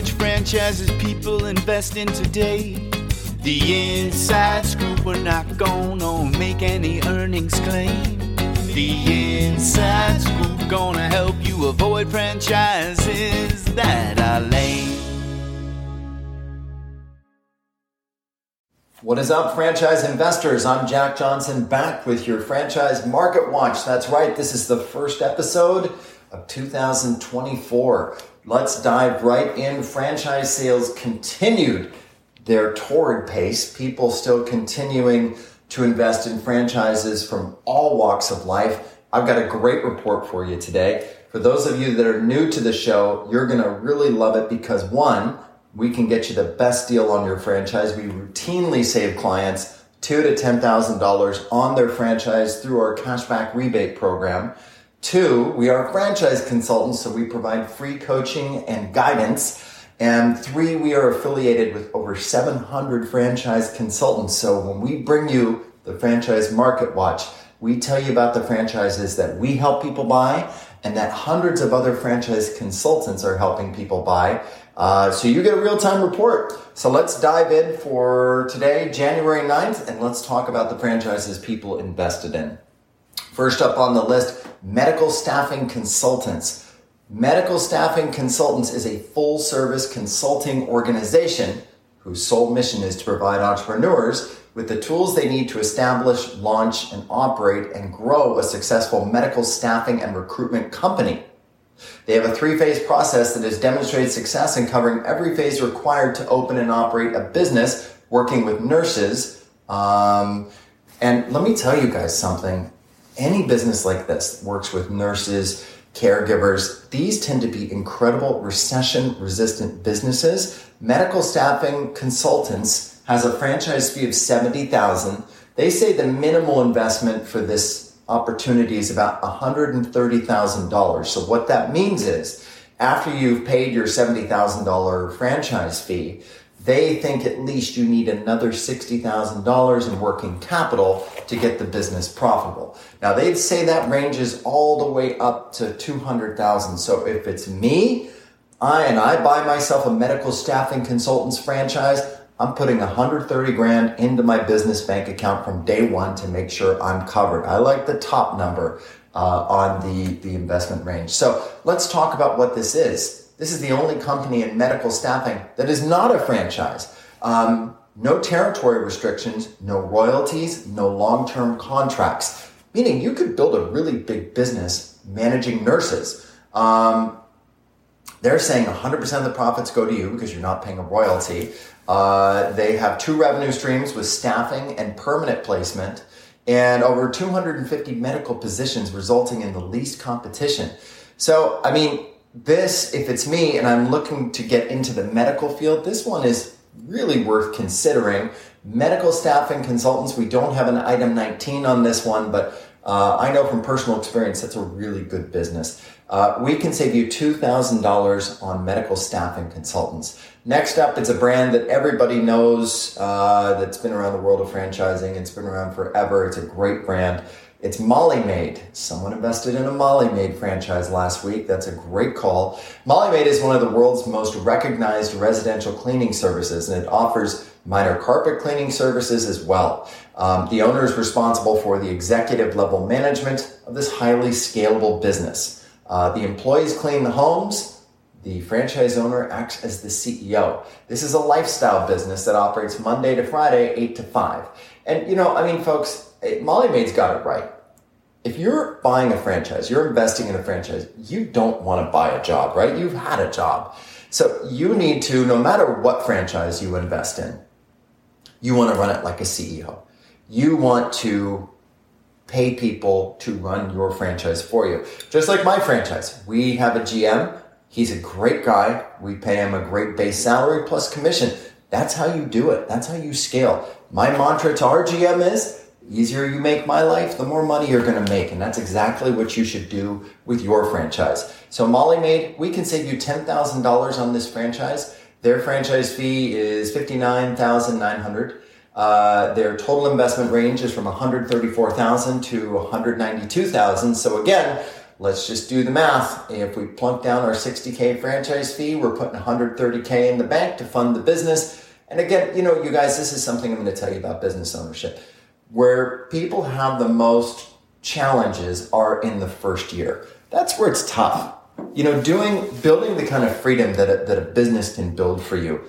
which franchises people invest in today. The inside scoop, we're not gonna make any earnings claim. The inside scoop gonna help you avoid franchises that are lame. What is up, franchise investors? I'm Jack Johnson back with your franchise market watch. That's right, this is the first episode of 2024. Let's dive right in. Franchise sales continued their torrid pace. People still continuing to invest in franchises from all walks of life. I've got a great report for you today. For those of you that are new to the show, you're going to really love it because one, we can get you the best deal on your franchise. We routinely save clients two to ten thousand dollars on their franchise through our cashback rebate program. Two, we are franchise consultants, so we provide free coaching and guidance. And three, we are affiliated with over 700 franchise consultants. So when we bring you the franchise market watch, we tell you about the franchises that we help people buy and that hundreds of other franchise consultants are helping people buy. Uh, so you get a real time report. So let's dive in for today, January 9th, and let's talk about the franchises people invested in. First up on the list, medical staffing consultants. Medical Staffing Consultants is a full service consulting organization whose sole mission is to provide entrepreneurs with the tools they need to establish, launch, and operate and grow a successful medical staffing and recruitment company. They have a three phase process that has demonstrated success in covering every phase required to open and operate a business, working with nurses. Um, and let me tell you guys something any business like this works with nurses, caregivers. These tend to be incredible recession resistant businesses. Medical staffing consultants has a franchise fee of 70,000. They say the minimal investment for this opportunity is about $130,000. So what that means is after you've paid your $70,000 franchise fee, they think at least you need another $60,000 in working capital to get the business profitable. Now they'd say that ranges all the way up to 200,000. So if it's me, I and I buy myself a medical staffing consultants franchise, I'm putting 130 grand into my business bank account from day one to make sure I'm covered. I like the top number uh, on the, the investment range. So let's talk about what this is. This is the only company in medical staffing that is not a franchise. Um, no territory restrictions, no royalties, no long term contracts, meaning you could build a really big business managing nurses. Um, they're saying 100% of the profits go to you because you're not paying a royalty. Uh, they have two revenue streams with staffing and permanent placement, and over 250 medical positions, resulting in the least competition. So, I mean, this, if it's me and I'm looking to get into the medical field, this one is really worth considering. Medical staffing consultants, we don't have an item 19 on this one, but uh, I know from personal experience that's a really good business. Uh, we can save you $2,000 on medical staffing consultants. Next up, it's a brand that everybody knows uh, that's been around the world of franchising. It's been around forever. It's a great brand. It's Molly Maid. Someone invested in a Molly Maid franchise last week. That's a great call. Molly Maid is one of the world's most recognized residential cleaning services, and it offers minor carpet cleaning services as well. Um, the owner is responsible for the executive level management of this highly scalable business. Uh, the employees clean the homes. The franchise owner acts as the CEO. This is a lifestyle business that operates Monday to Friday, 8 to 5. And, you know, I mean, folks, Molly Maid's got it right. If you're buying a franchise, you're investing in a franchise, you don't want to buy a job, right? You've had a job. So you need to, no matter what franchise you invest in, you want to run it like a CEO. You want to pay people to run your franchise for you. Just like my franchise. We have a GM He's a great guy. We pay him a great base salary plus commission. That's how you do it. That's how you scale. My mantra to our GM is easier you make my life, the more money you're going to make. And that's exactly what you should do with your franchise. So Molly Maid, we can save you $10,000 on this franchise. Their franchise fee is 59900 uh, their total investment range is from 134,000 to 192,000. So again, let's just do the math. If we plunk down our 60K franchise fee, we're putting 130K in the bank to fund the business. And again, you know, you guys, this is something I'm going to tell you about business ownership. Where people have the most challenges are in the first year. That's where it's tough. You know, doing, building the kind of freedom that a, that a business can build for you,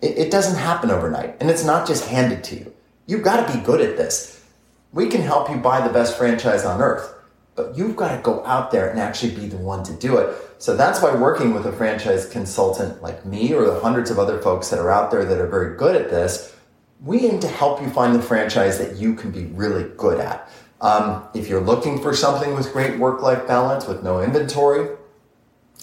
it, it doesn't happen overnight. And it's not just handed to you. You've got to be good at this. We can help you buy the best franchise on earth but you've got to go out there and actually be the one to do it. So that's why working with a franchise consultant like me or the hundreds of other folks that are out there that are very good at this, we aim to help you find the franchise that you can be really good at. Um, if you're looking for something with great work life balance, with no inventory,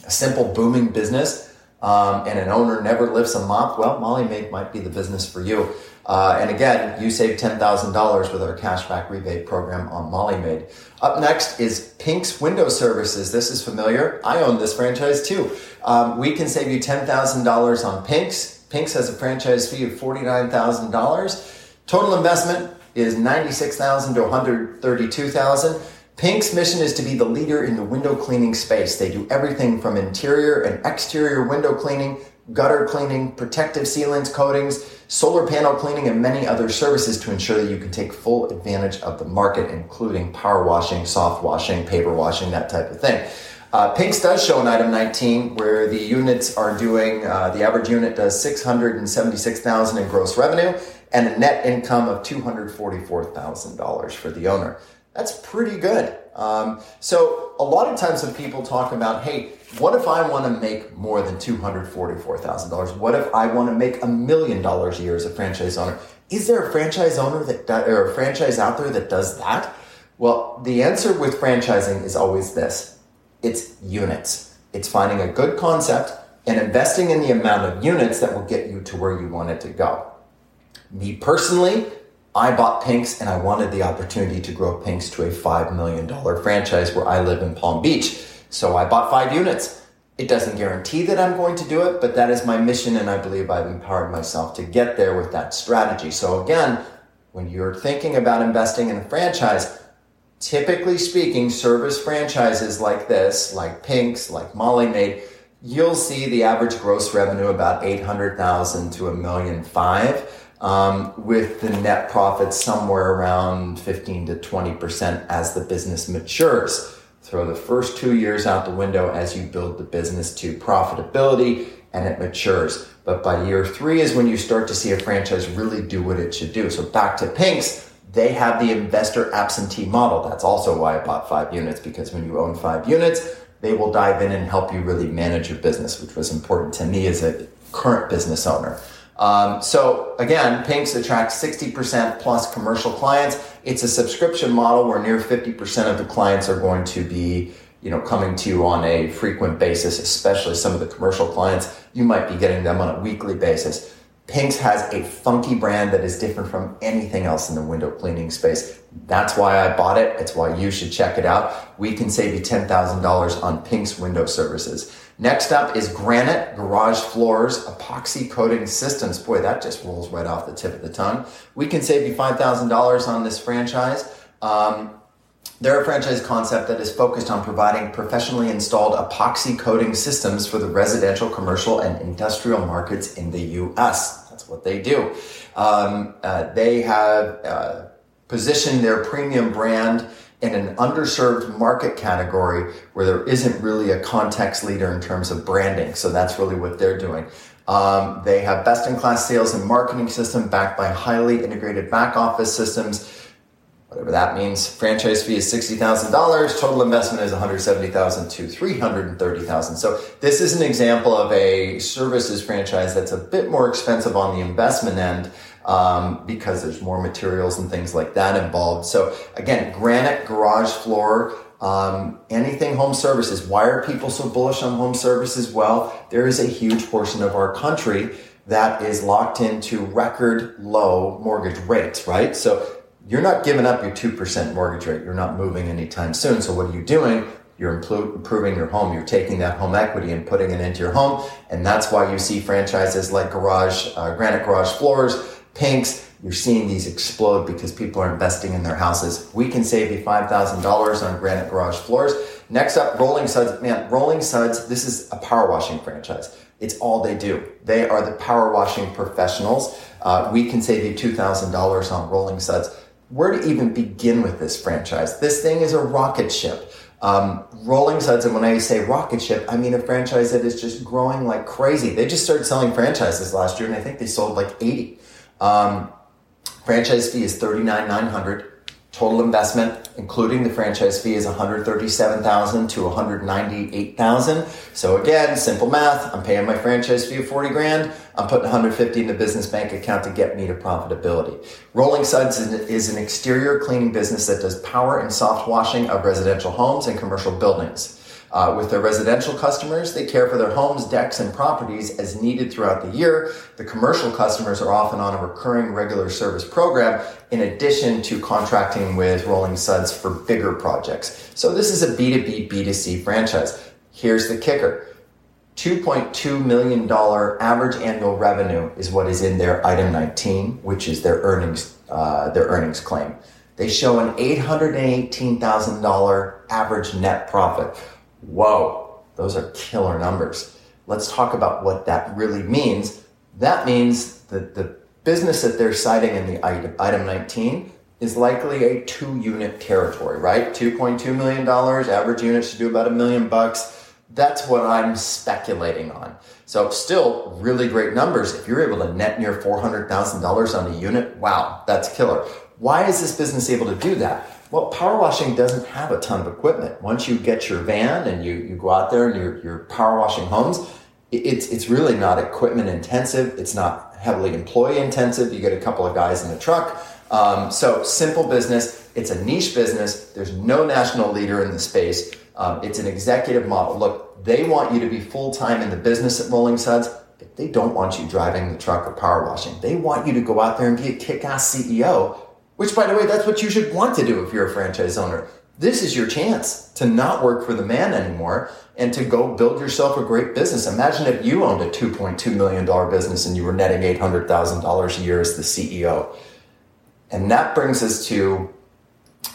a simple booming business, um, and an owner never lifts a mop, well, Molly Maid might be the business for you. Uh, and again, you save $10,000 with our cashback rebate program on Molly Maid. Up next is Pink's Window Services. This is familiar. I own this franchise too. Um, we can save you $10,000 on Pink's. Pink's has a franchise fee of $49,000. Total investment is $96,000 to $132,000. Pink's mission is to be the leader in the window cleaning space. They do everything from interior and exterior window cleaning, gutter cleaning, protective sealants, coatings, solar panel cleaning, and many other services to ensure that you can take full advantage of the market, including power washing, soft washing, paper washing, that type of thing. Uh, Pinks does show in item 19 where the units are doing, uh, the average unit does 676,000 in gross revenue and a net income of $244,000 for the owner. That's pretty good. Um, so a lot of times when people talk about, hey, what if I want to make more than $244,000? What if I want to make a million dollars a year as a franchise owner? Is there a franchise owner that, or a franchise out there that does that? Well, the answer with franchising is always this. It's units. It's finding a good concept and investing in the amount of units that will get you to where you want it to go. Me personally, I bought Pinks and I wanted the opportunity to grow Pinks to a $5 million franchise where I live in Palm Beach. So I bought five units. It doesn't guarantee that I'm going to do it, but that is my mission, and I believe I've empowered myself to get there with that strategy. So, again, when you're thinking about investing in a franchise, typically speaking, service franchises like this, like Pink's, like Molly Maid, you'll see the average gross revenue about 800,000 to a million five. Um, with the net profit somewhere around 15 to 20% as the business matures. Throw the first two years out the window as you build the business to profitability and it matures. But by year three is when you start to see a franchise really do what it should do. So back to Pink's, they have the investor absentee model. That's also why I bought five units because when you own five units, they will dive in and help you really manage your business, which was important to me as a current business owner. Um, so again, Pinks attracts 60% plus commercial clients. It's a subscription model where near 50% of the clients are going to be, you know, coming to you on a frequent basis, especially some of the commercial clients. You might be getting them on a weekly basis. Pinks has a funky brand that is different from anything else in the window cleaning space. That's why I bought it. It's why you should check it out. We can save you $10,000 on Pink's window services. Next up is Granite Garage Floors Epoxy Coating Systems. Boy, that just rolls right off the tip of the tongue. We can save you $5,000 on this franchise. Um, they're a franchise concept that is focused on providing professionally installed epoxy coating systems for the residential, commercial, and industrial markets in the US. That's what they do. Um, uh, they have uh, positioned their premium brand in an underserved market category where there isn't really a context leader in terms of branding. So that's really what they're doing. Um, they have best in class sales and marketing system backed by highly integrated back office systems whatever that means. Franchise fee is $60,000. Total investment is $170,000 to $330,000. So this is an example of a services franchise that's a bit more expensive on the investment end. Um, because there's more materials and things like that involved. So again, granite garage floor, um, anything home services. Why are people so bullish on home services? Well, there is a huge portion of our country that is locked into record low mortgage rates, right? So you're not giving up your 2% mortgage rate. You're not moving anytime soon. So what are you doing? You're improving your home. You're taking that home equity and putting it into your home. And that's why you see franchises like Garage, uh, Granite Garage Floors, Pinks. You're seeing these explode because people are investing in their houses. We can save you $5,000 on Granite Garage Floors. Next up, Rolling Suds. Man, Rolling Suds, this is a power washing franchise. It's all they do. They are the power washing professionals. Uh, we can save you $2,000 on Rolling Suds. Where to even begin with this franchise? This thing is a rocket ship. Um, Rolling Suds, and when I say rocket ship, I mean a franchise that is just growing like crazy. They just started selling franchises last year, and I think they sold like 80. Um, franchise fee is 39900 Total investment, including the franchise fee, is 137,000 to 198,000. So again, simple math. I'm paying my franchise fee of 40 grand. I'm putting 150 in the business bank account to get me to profitability. Rolling Suds is an exterior cleaning business that does power and soft washing of residential homes and commercial buildings. Uh, with their residential customers, they care for their homes, decks, and properties as needed throughout the year. The commercial customers are often on a recurring regular service program in addition to contracting with Rolling Suds for bigger projects. So this is a B2B, B2C franchise. Here's the kicker. $2.2 million average annual revenue is what is in their item 19, which is their earnings, uh, their earnings claim. They show an $818,000 average net profit. Whoa, those are killer numbers. Let's talk about what that really means. That means that the business that they're citing in the item, item 19 is likely a two unit territory, right? $2.2 million, average unit should do about a million bucks. That's what I'm speculating on. So still really great numbers. If you're able to net near $400,000 on a unit, wow, that's killer. Why is this business able to do that? Well, power washing doesn't have a ton of equipment. Once you get your van and you, you go out there and you're, you're power washing homes, it's, it's really not equipment intensive. It's not heavily employee intensive. You get a couple of guys in the truck. Um, so simple business. It's a niche business. There's no national leader in the space. Um, it's an executive model. Look, they want you to be full time in the business at Rolling Suds. They don't want you driving the truck or power washing. They want you to go out there and be a kick ass CEO which, by the way, that's what you should want to do if you're a franchise owner. This is your chance to not work for the man anymore and to go build yourself a great business. Imagine if you owned a $2.2 million business and you were netting $800,000 a year as the CEO. And that brings us to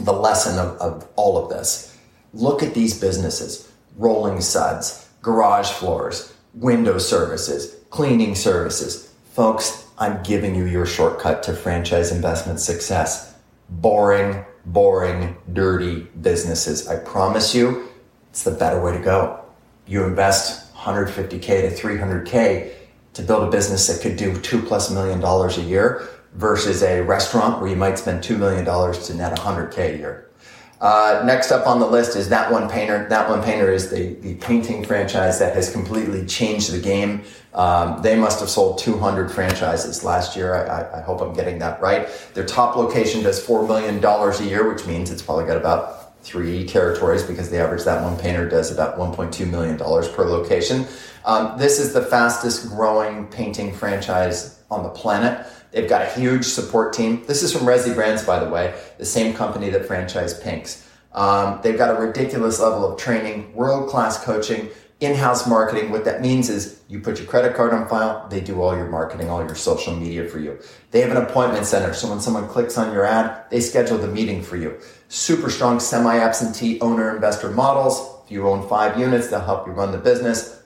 the lesson of, of all of this. Look at these businesses rolling suds, garage floors, window services, cleaning services. Folks, I'm giving you your shortcut to franchise investment success. Boring, boring, dirty businesses. I promise you, it's the better way to go. You invest 150K to 300K to build a business that could do two plus million dollars a year versus a restaurant where you might spend $2 million to net 100K a year. Uh, next up on the list is That One Painter. That One Painter is the, the painting franchise that has completely changed the game. Um, they must have sold 200 franchises last year. I, I, I, hope I'm getting that right. Their top location does $4 million a year, which means it's probably got about three territories because the average That One Painter does about $1.2 million per location. Um, this is the fastest growing painting franchise on the planet. They've got a huge support team. This is from Resi Brands, by the way, the same company that franchised Pinks. Um, they've got a ridiculous level of training, world class coaching, in house marketing. What that means is you put your credit card on file, they do all your marketing, all your social media for you. They have an appointment center, so when someone clicks on your ad, they schedule the meeting for you. Super strong semi absentee owner investor models. If you own five units, they'll help you run the business.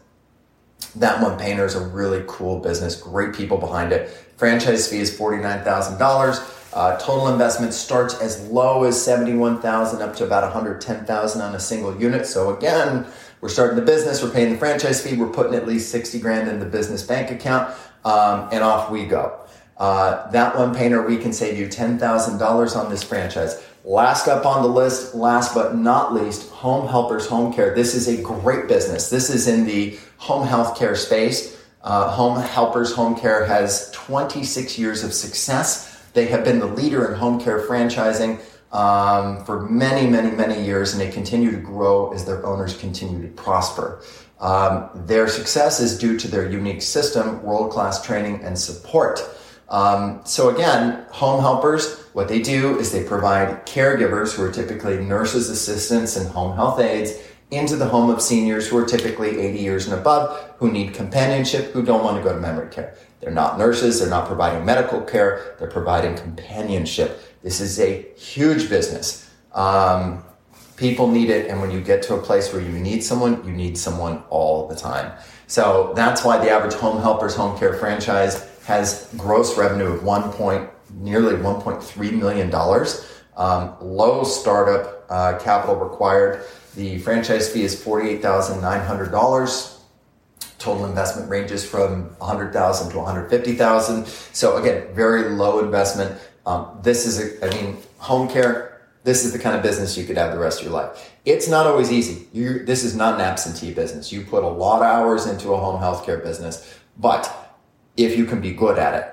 That One Painter is a really cool business, great people behind it. Franchise fee is $49,000. Uh, total investment starts as low as 71,000 up to about 110,000 on a single unit. So again, we're starting the business, we're paying the franchise fee, we're putting at least 60 grand in the business bank account, um, and off we go. Uh, that one painter, we can save you $10,000 on this franchise. Last up on the list, last but not least, Home Helpers Home Care. This is a great business. This is in the home health care space. Uh, home Helpers Home Care has 26 years of success. They have been the leader in home care franchising um, for many, many, many years, and they continue to grow as their owners continue to prosper. Um, their success is due to their unique system, world class training, and support. Um, so again, home helpers, what they do is they provide caregivers who are typically nurses, assistants, and home health aides into the home of seniors who are typically 80 years and above, who need companionship, who don't want to go to memory care. They're not nurses, they're not providing medical care, they're providing companionship. This is a huge business. Um, People need it, and when you get to a place where you need someone, you need someone all the time. So that's why the average Home Helpers Home Care franchise has gross revenue of one point, nearly 1.3 million dollars. Um, low startup uh, capital required. The franchise fee is $48,900 total investment ranges from 100,000 to 150,000. So again, very low investment. Um, this is, a, I mean, home care. This is the kind of business you could have the rest of your life. It's not always easy. you this is not an absentee business. You put a lot of hours into a home healthcare business, but if you can be good at it,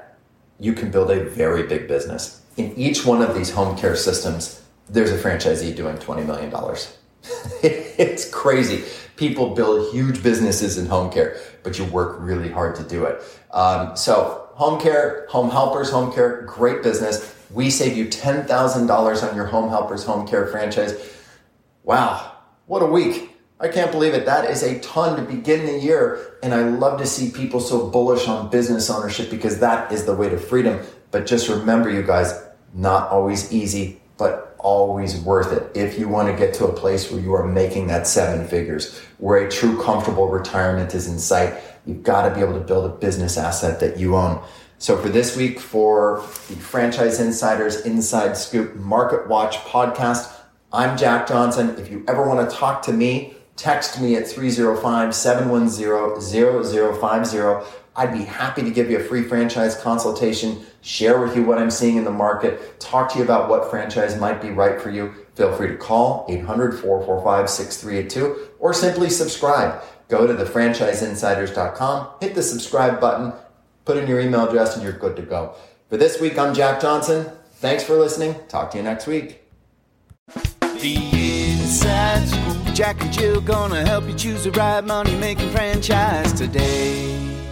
you can build a very big business. In each one of these home care systems, there's a franchisee doing $20 million. it's crazy. People build huge businesses in home care, but you work really hard to do it. Um, so, home care, home helpers, home care, great business. We save you $10,000 on your home helpers, home care franchise. Wow, what a week. I can't believe it. That is a ton to begin the year. And I love to see people so bullish on business ownership because that is the way to freedom. But just remember, you guys, not always easy, but always worth it if you want to get to a place where you are making that seven figures, where a true comfortable retirement is in sight. You've got to be able to build a business asset that you own. So for this week, for the Franchise Insiders Inside Scoop Market Watch podcast, I'm Jack Johnson. If you ever want to talk to me, text me at 305 710 0050. I'd be happy to give you a free franchise consultation, share with you what I'm seeing in the market, talk to you about what franchise might be right for you. Feel free to call 800 445 6382 or simply subscribe. Go to thefranchiseinsiders.com, hit the subscribe button, put in your email address, and you're good to go. For this week, I'm Jack Johnson. Thanks for listening. Talk to you next week. The Inside Scoop. Jack and Jill gonna help you choose the right money making franchise today.